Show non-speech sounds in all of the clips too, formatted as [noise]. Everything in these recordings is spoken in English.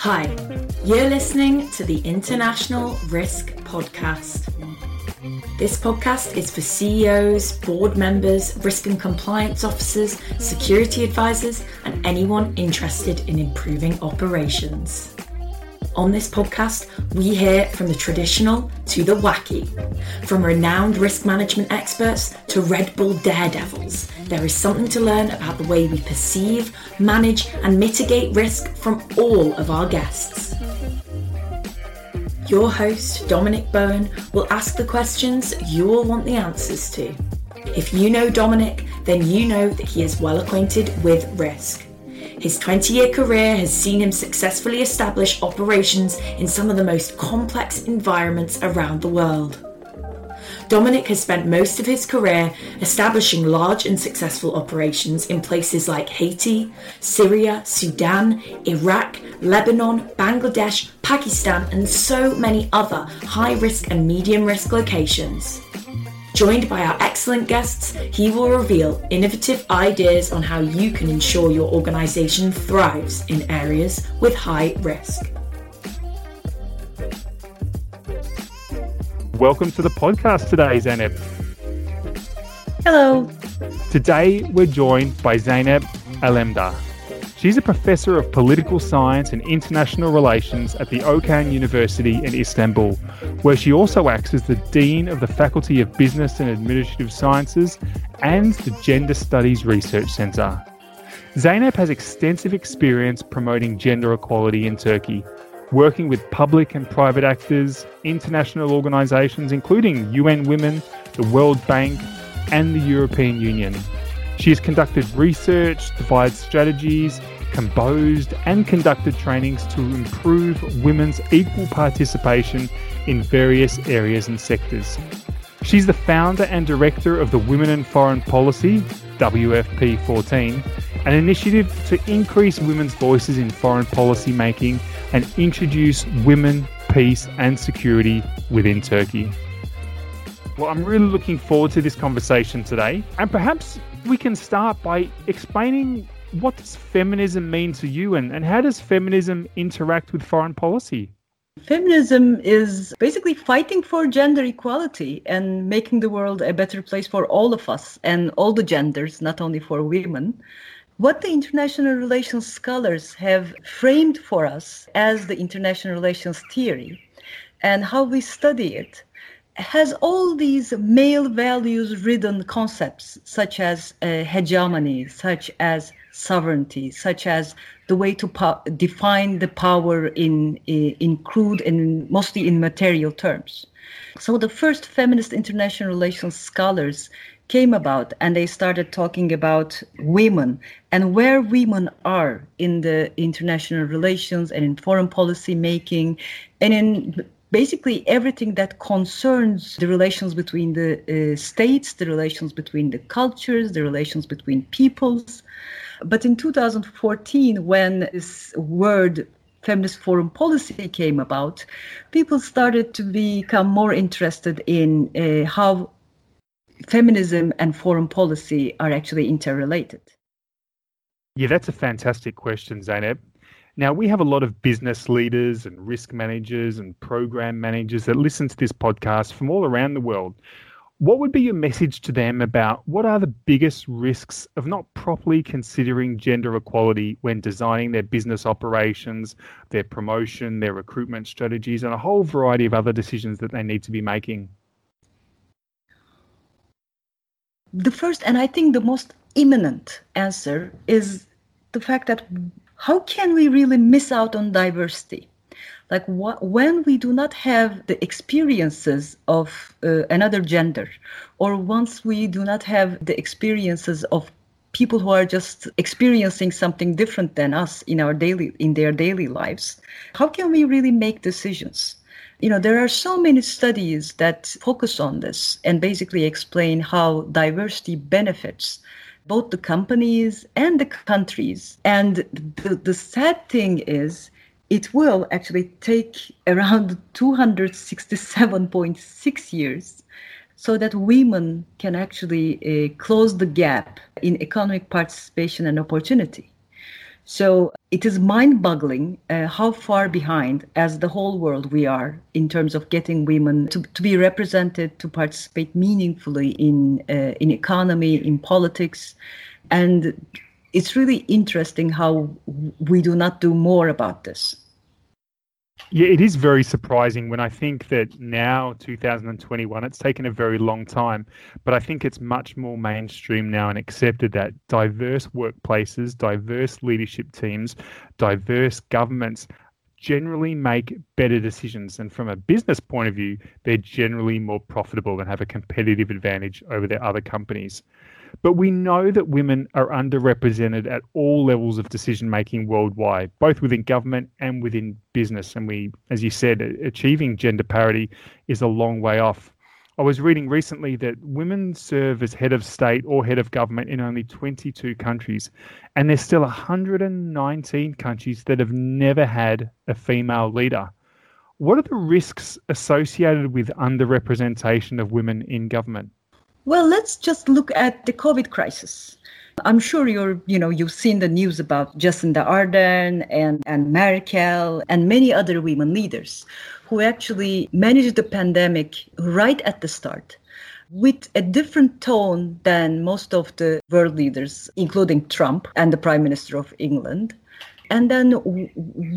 Hi, you're listening to the International Risk Podcast. This podcast is for CEOs, board members, risk and compliance officers, security advisors, and anyone interested in improving operations. On this podcast, we hear from the traditional to the wacky, from renowned risk management experts to Red Bull daredevils. There is something to learn about the way we perceive, manage, and mitigate risk from all of our guests. Your host, Dominic Bowen, will ask the questions you will want the answers to. If you know Dominic, then you know that he is well acquainted with risk. His 20 year career has seen him successfully establish operations in some of the most complex environments around the world. Dominic has spent most of his career establishing large and successful operations in places like Haiti, Syria, Sudan, Iraq, Lebanon, Bangladesh, Pakistan, and so many other high risk and medium risk locations. Joined by our excellent guests, he will reveal innovative ideas on how you can ensure your organization thrives in areas with high risk. Welcome to the podcast today, Zeynep. Hello. Today we're joined by Zeynep Alemdar. She's a professor of political science and international relations at the Okan University in Istanbul, where she also acts as the Dean of the Faculty of Business and Administrative Sciences and the Gender Studies Research Centre. Zeynep has extensive experience promoting gender equality in Turkey, working with public and private actors, international organisations including UN Women, the World Bank, and the European Union. She has conducted research, devised strategies, composed, and conducted trainings to improve women's equal participation in various areas and sectors. She's the founder and director of the Women in Foreign Policy, WFP 14, an initiative to increase women's voices in foreign policy making and introduce women, peace, and security within Turkey. Well, I'm really looking forward to this conversation today, and perhaps we can start by explaining what does feminism mean to you and, and how does feminism interact with foreign policy? Feminism is basically fighting for gender equality and making the world a better place for all of us and all the genders, not only for women. What the international relations scholars have framed for us as the international relations theory and how we study it has all these male values ridden concepts such as uh, hegemony, such as sovereignty, such as the way to po- define the power in, in crude and mostly in material terms. So the first feminist international relations scholars came about and they started talking about women and where women are in the international relations and in foreign policy making and in basically everything that concerns the relations between the uh, states, the relations between the cultures, the relations between peoples. But in 2014, when this word feminist foreign policy came about, people started to become more interested in uh, how feminism and foreign policy are actually interrelated. Yeah, that's a fantastic question, Zeynep. Now, we have a lot of business leaders and risk managers and program managers that listen to this podcast from all around the world. What would be your message to them about what are the biggest risks of not properly considering gender equality when designing their business operations, their promotion, their recruitment strategies, and a whole variety of other decisions that they need to be making? The first, and I think the most imminent answer, is the fact that how can we really miss out on diversity? Like wh- when we do not have the experiences of uh, another gender, or once we do not have the experiences of people who are just experiencing something different than us in our daily in their daily lives, how can we really make decisions? You know, there are so many studies that focus on this and basically explain how diversity benefits both the companies and the countries. And the, the sad thing is, it will actually take around [laughs] 267.6 years so that women can actually uh, close the gap in economic participation and opportunity. So it is mind boggling uh, how far behind, as the whole world, we are in terms of getting women to, to be represented, to participate meaningfully in, uh, in economy, in politics. And it's really interesting how we do not do more about this. Yeah, it is very surprising when I think that now, 2021, it's taken a very long time, but I think it's much more mainstream now and accepted that diverse workplaces, diverse leadership teams, diverse governments generally make better decisions. And from a business point of view, they're generally more profitable and have a competitive advantage over their other companies. But we know that women are underrepresented at all levels of decision making worldwide, both within government and within business. And we, as you said, achieving gender parity is a long way off. I was reading recently that women serve as head of state or head of government in only 22 countries, and there's still 119 countries that have never had a female leader. What are the risks associated with underrepresentation of women in government? Well, let's just look at the COVID crisis. I'm sure you're, you know, you've seen the news about Jacinda Ardern and, and Merkel and many other women leaders who actually managed the pandemic right at the start with a different tone than most of the world leaders, including Trump and the Prime Minister of England. And then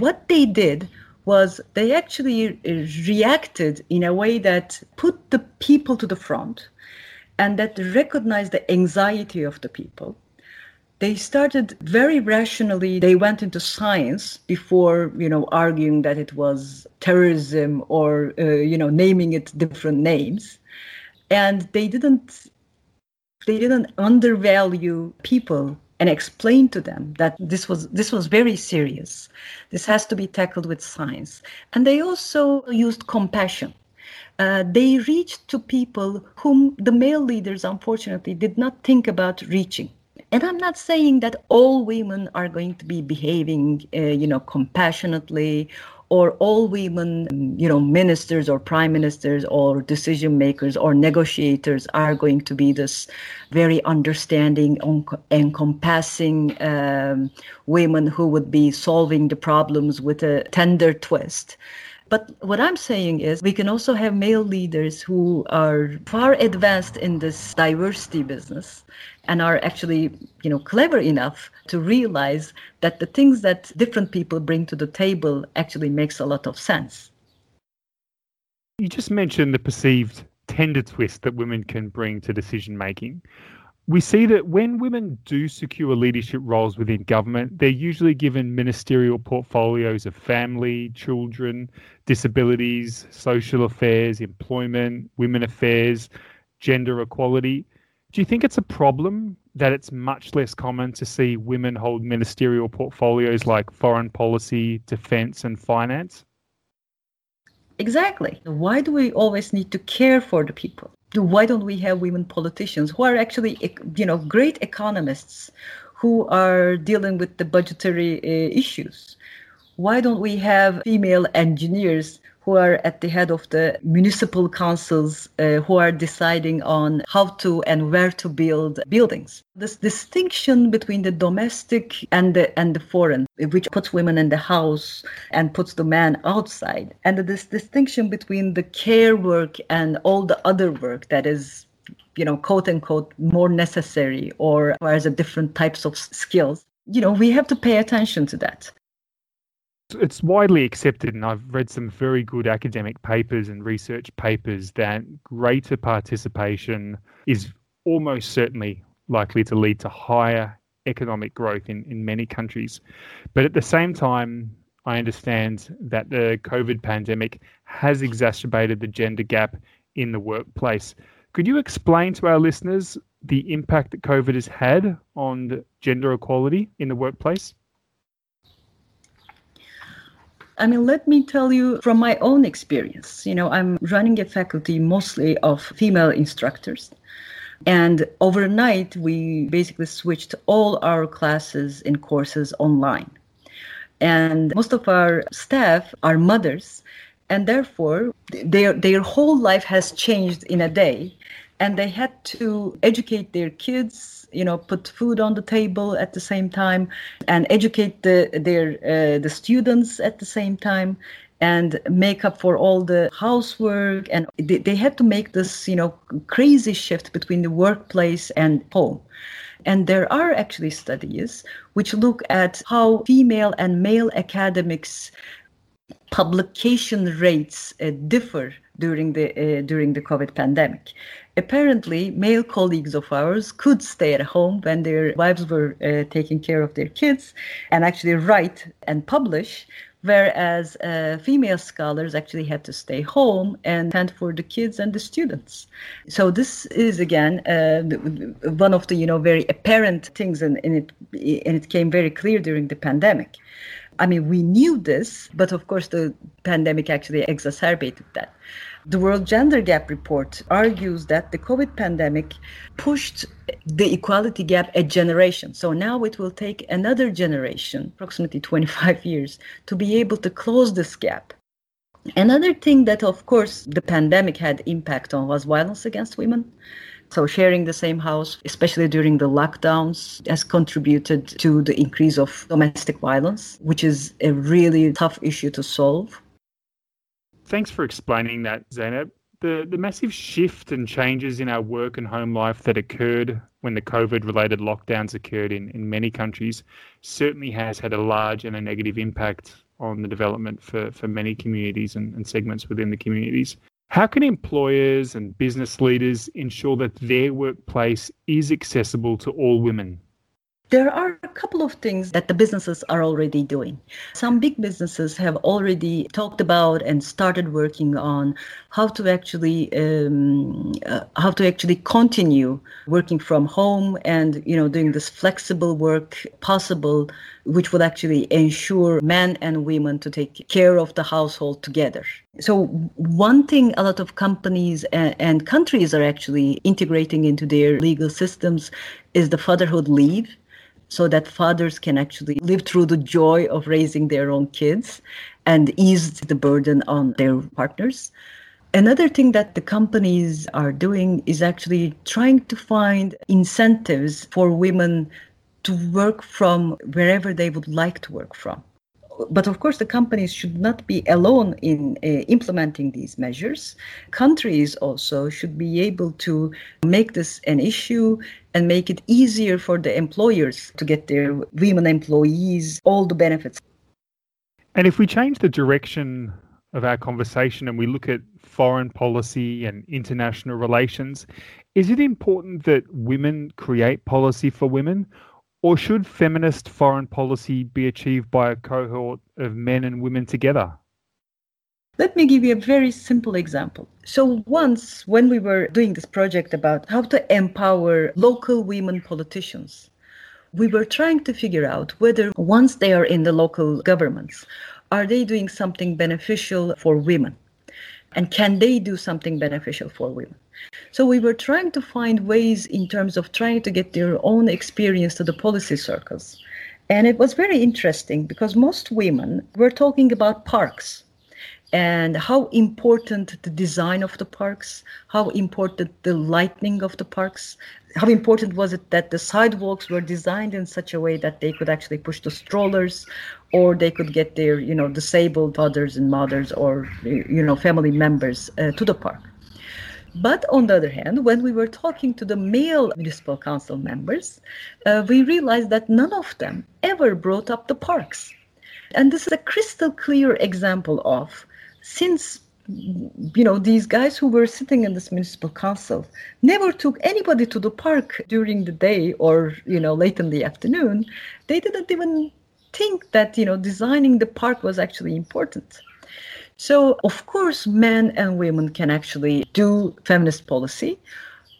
what they did was they actually reacted in a way that put the people to the front and that recognized the anxiety of the people. They started very rationally. They went into science before, you know, arguing that it was terrorism or, uh, you know, naming it different names, and they didn't. They didn't undervalue people and explain to them that this was this was very serious. This has to be tackled with science, and they also used compassion uh, they reached to people whom the male leaders, unfortunately, did not think about reaching. And I'm not saying that all women are going to be behaving, uh, you know, compassionately, or all women, you know, ministers or prime ministers or decision makers or negotiators are going to be this very understanding, encompassing um, women who would be solving the problems with a tender twist. But what I'm saying is we can also have male leaders who are far advanced in this diversity business and are actually, you know, clever enough to realize that the things that different people bring to the table actually makes a lot of sense. You just mentioned the perceived tender twist that women can bring to decision making we see that when women do secure leadership roles within government, they're usually given ministerial portfolios of family, children, disabilities, social affairs, employment, women affairs, gender equality. Do you think it's a problem that it's much less common to see women hold ministerial portfolios like foreign policy, defense, and finance? Exactly. Why do we always need to care for the people? Why don't we have women politicians who are actually you know great economists who are dealing with the budgetary uh, issues? Why don't we have female engineers who are at the head of the municipal councils uh, who are deciding on how to and where to build buildings. This distinction between the domestic and the and the foreign, which puts women in the house and puts the man outside, and this distinction between the care work and all the other work that is you know, quote unquote, more necessary or requires a different types of skills. You know, we have to pay attention to that it's widely accepted, and I've read some very good academic papers and research papers that greater participation is almost certainly likely to lead to higher economic growth in, in many countries. But at the same time, I understand that the COVID pandemic has exacerbated the gender gap in the workplace. Could you explain to our listeners the impact that COVID has had on gender equality in the workplace? I mean, let me tell you from my own experience. You know, I'm running a faculty mostly of female instructors. And overnight, we basically switched all our classes and courses online. And most of our staff are mothers. and therefore their their whole life has changed in a day and they had to educate their kids you know put food on the table at the same time and educate the their uh, the students at the same time and make up for all the housework and they, they had to make this you know crazy shift between the workplace and home and there are actually studies which look at how female and male academics publication rates uh, differ during the uh, during the COVID pandemic. Apparently, male colleagues of ours could stay at home when their wives were uh, taking care of their kids and actually write and publish, whereas uh, female scholars actually had to stay home and tend for the kids and the students. So this is again uh, one of the you know very apparent things, and, and it and it came very clear during the pandemic. I mean, we knew this, but of course, the pandemic actually exacerbated that. The World Gender Gap Report argues that the COVID pandemic pushed the equality gap a generation. So now it will take another generation, approximately 25 years, to be able to close this gap. Another thing that, of course, the pandemic had impact on was violence against women. So sharing the same house, especially during the lockdowns, has contributed to the increase of domestic violence, which is a really tough issue to solve. Thanks for explaining that, Zeynep. The, the massive shift and changes in our work and home life that occurred when the COVID related lockdowns occurred in, in many countries certainly has had a large and a negative impact on the development for, for many communities and, and segments within the communities. How can employers and business leaders ensure that their workplace is accessible to all women? There are a couple of things that the businesses are already doing. Some big businesses have already talked about and started working on how to actually um, uh, how to actually continue working from home and you know doing this flexible work possible, which will actually ensure men and women to take care of the household together. So one thing a lot of companies and, and countries are actually integrating into their legal systems is the fatherhood leave so that fathers can actually live through the joy of raising their own kids and ease the burden on their partners. Another thing that the companies are doing is actually trying to find incentives for women to work from wherever they would like to work from but of course, the companies should not be alone in uh, implementing these measures. Countries also should be able to make this an issue and make it easier for the employers to get their women employees all the benefits. And if we change the direction of our conversation and we look at foreign policy and international relations, is it important that women create policy for women? Or should feminist foreign policy be achieved by a cohort of men and women together? Let me give you a very simple example. So, once when we were doing this project about how to empower local women politicians, we were trying to figure out whether once they are in the local governments, are they doing something beneficial for women? And can they do something beneficial for women? So we were trying to find ways in terms of trying to get their own experience to the policy circles. And it was very interesting because most women were talking about parks and how important the design of the parks, how important the lighting of the parks, how important was it that the sidewalks were designed in such a way that they could actually push the strollers or they could get their, you know, disabled fathers and mothers or, you know, family members uh, to the park. But on the other hand, when we were talking to the male municipal council members, uh, we realized that none of them ever brought up the parks. And this is a crystal clear example of since you know these guys who were sitting in this municipal council never took anybody to the park during the day or you know late in the afternoon they didn't even think that you know designing the park was actually important so, of course, men and women can actually do feminist policy.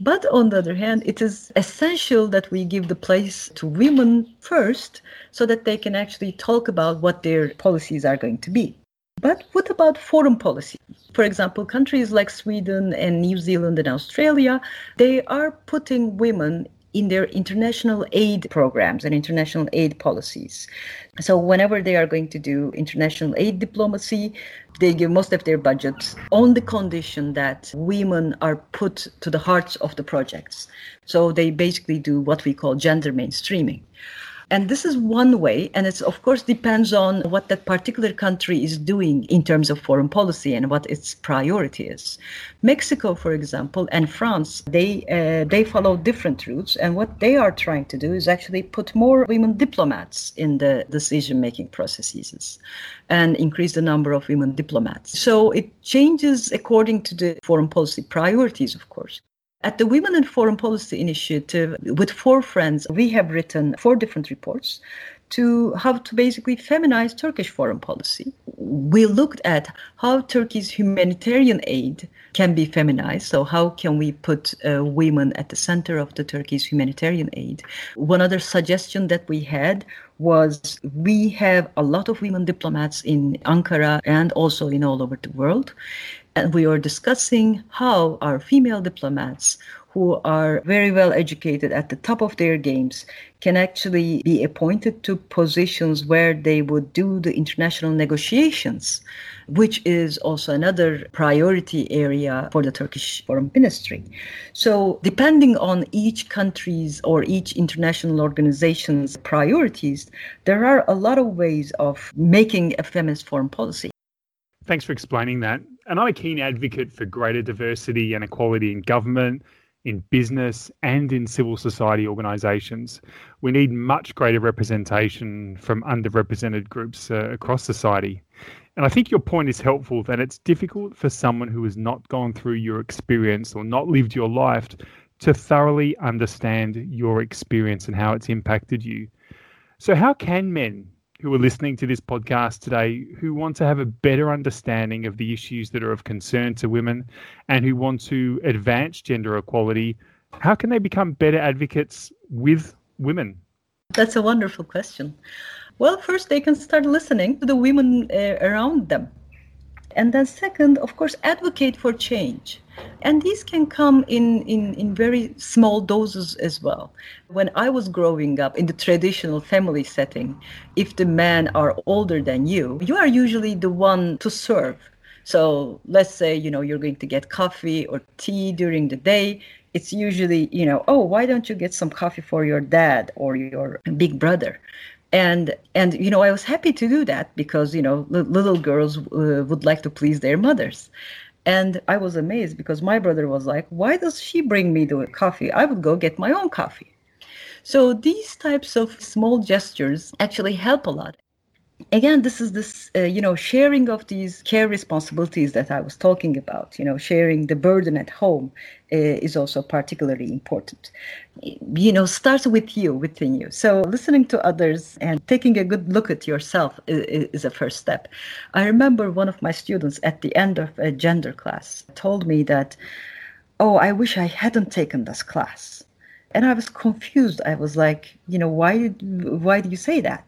But on the other hand, it is essential that we give the place to women first so that they can actually talk about what their policies are going to be. But what about foreign policy? For example, countries like Sweden and New Zealand and Australia, they are putting women in their international aid programs and international aid policies. So, whenever they are going to do international aid diplomacy, they give most of their budgets on the condition that women are put to the hearts of the projects. So, they basically do what we call gender mainstreaming. And this is one way, and it's of course depends on what that particular country is doing in terms of foreign policy and what its priority is. Mexico, for example, and France, they uh, they follow different routes, and what they are trying to do is actually put more women diplomats in the decision-making processes, and increase the number of women diplomats. So it changes according to the foreign policy priorities, of course. At the Women in Foreign Policy Initiative, with four friends, we have written four different reports to how to basically feminize Turkish foreign policy. We looked at how Turkey's humanitarian aid can be feminized. So, how can we put uh, women at the center of the Turkey's humanitarian aid? One other suggestion that we had was we have a lot of women diplomats in Ankara and also in all over the world. And we are discussing how our female diplomats who are very well educated at the top of their games can actually be appointed to positions where they would do the international negotiations, which is also another priority area for the Turkish Foreign Ministry. So, depending on each country's or each international organization's priorities, there are a lot of ways of making a feminist foreign policy. Thanks for explaining that. And I'm a keen advocate for greater diversity and equality in government, in business, and in civil society organisations. We need much greater representation from underrepresented groups uh, across society. And I think your point is helpful that it's difficult for someone who has not gone through your experience or not lived your life to thoroughly understand your experience and how it's impacted you. So, how can men who are listening to this podcast today who want to have a better understanding of the issues that are of concern to women and who want to advance gender equality, how can they become better advocates with women? That's a wonderful question. Well, first, they can start listening to the women uh, around them. And then, second, of course, advocate for change. And these can come in, in, in very small doses as well. When I was growing up in the traditional family setting, if the men are older than you, you are usually the one to serve. So let's say, you know, you're going to get coffee or tea during the day. It's usually, you know, oh, why don't you get some coffee for your dad or your big brother? And and you know i was happy to do that because you know little girls uh, would like to please their mothers and I was amazed because my brother was like, Why does she bring me the coffee? I would go get my own coffee. So these types of small gestures actually help a lot again this is this uh, you know sharing of these care responsibilities that i was talking about you know sharing the burden at home uh, is also particularly important. You know starts with you within you. So listening to others and taking a good look at yourself is, is a first step. I remember one of my students at the end of a gender class told me that oh i wish i hadn't taken this class. And i was confused. I was like you know why did why do you say that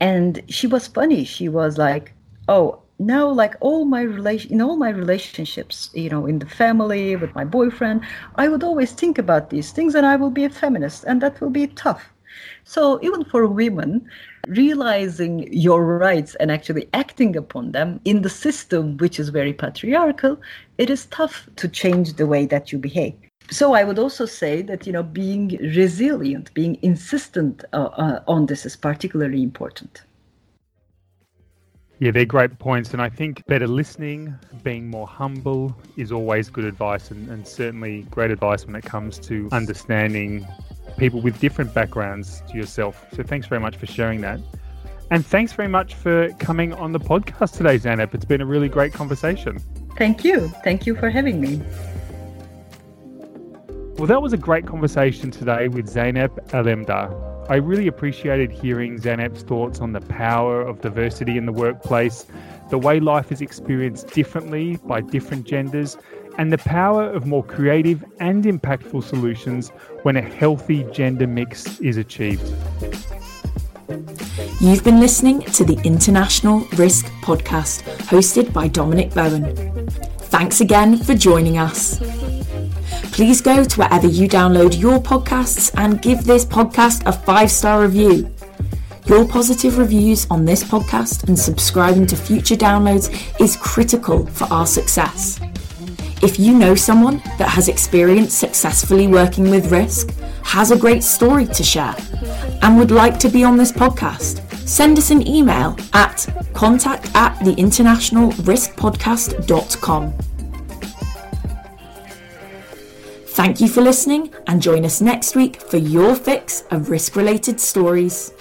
and she was funny. She was like oh now like all my relation in all my relationships you know in the family with my boyfriend i would always think about these things and i will be a feminist and that will be tough. So even for women realizing your rights and actually acting upon them in the system which is very patriarchal it is tough to change the way that you behave so I would also say that you know being resilient, being insistent uh, uh, on this is particularly important. Yeah, they're great points, and I think better listening, being more humble, is always good advice, and, and certainly great advice when it comes to understanding people with different backgrounds to yourself. So thanks very much for sharing that. And thanks very much for coming on the podcast today, Zeynep. It's been a really great conversation. Thank you. Thank you for having me. Well, that was a great conversation today with Zeynep Alemdar. I really appreciated hearing Zeynep's thoughts on the power of diversity in the workplace, the way life is experienced differently by different genders, and the power of more creative and impactful solutions when a healthy gender mix is achieved. You've been listening to the International Risk Podcast, hosted by Dominic Bowen. Thanks again for joining us. Please go to wherever you download your podcasts and give this podcast a five star review. Your positive reviews on this podcast and subscribing to future downloads is critical for our success. If you know someone that has experience successfully working with risk, has a great story to share, and would like to be on this podcast, send us an email at contact at theinternationalriskpodcast.com. Thank you for listening and join us next week for your fix of risk related stories.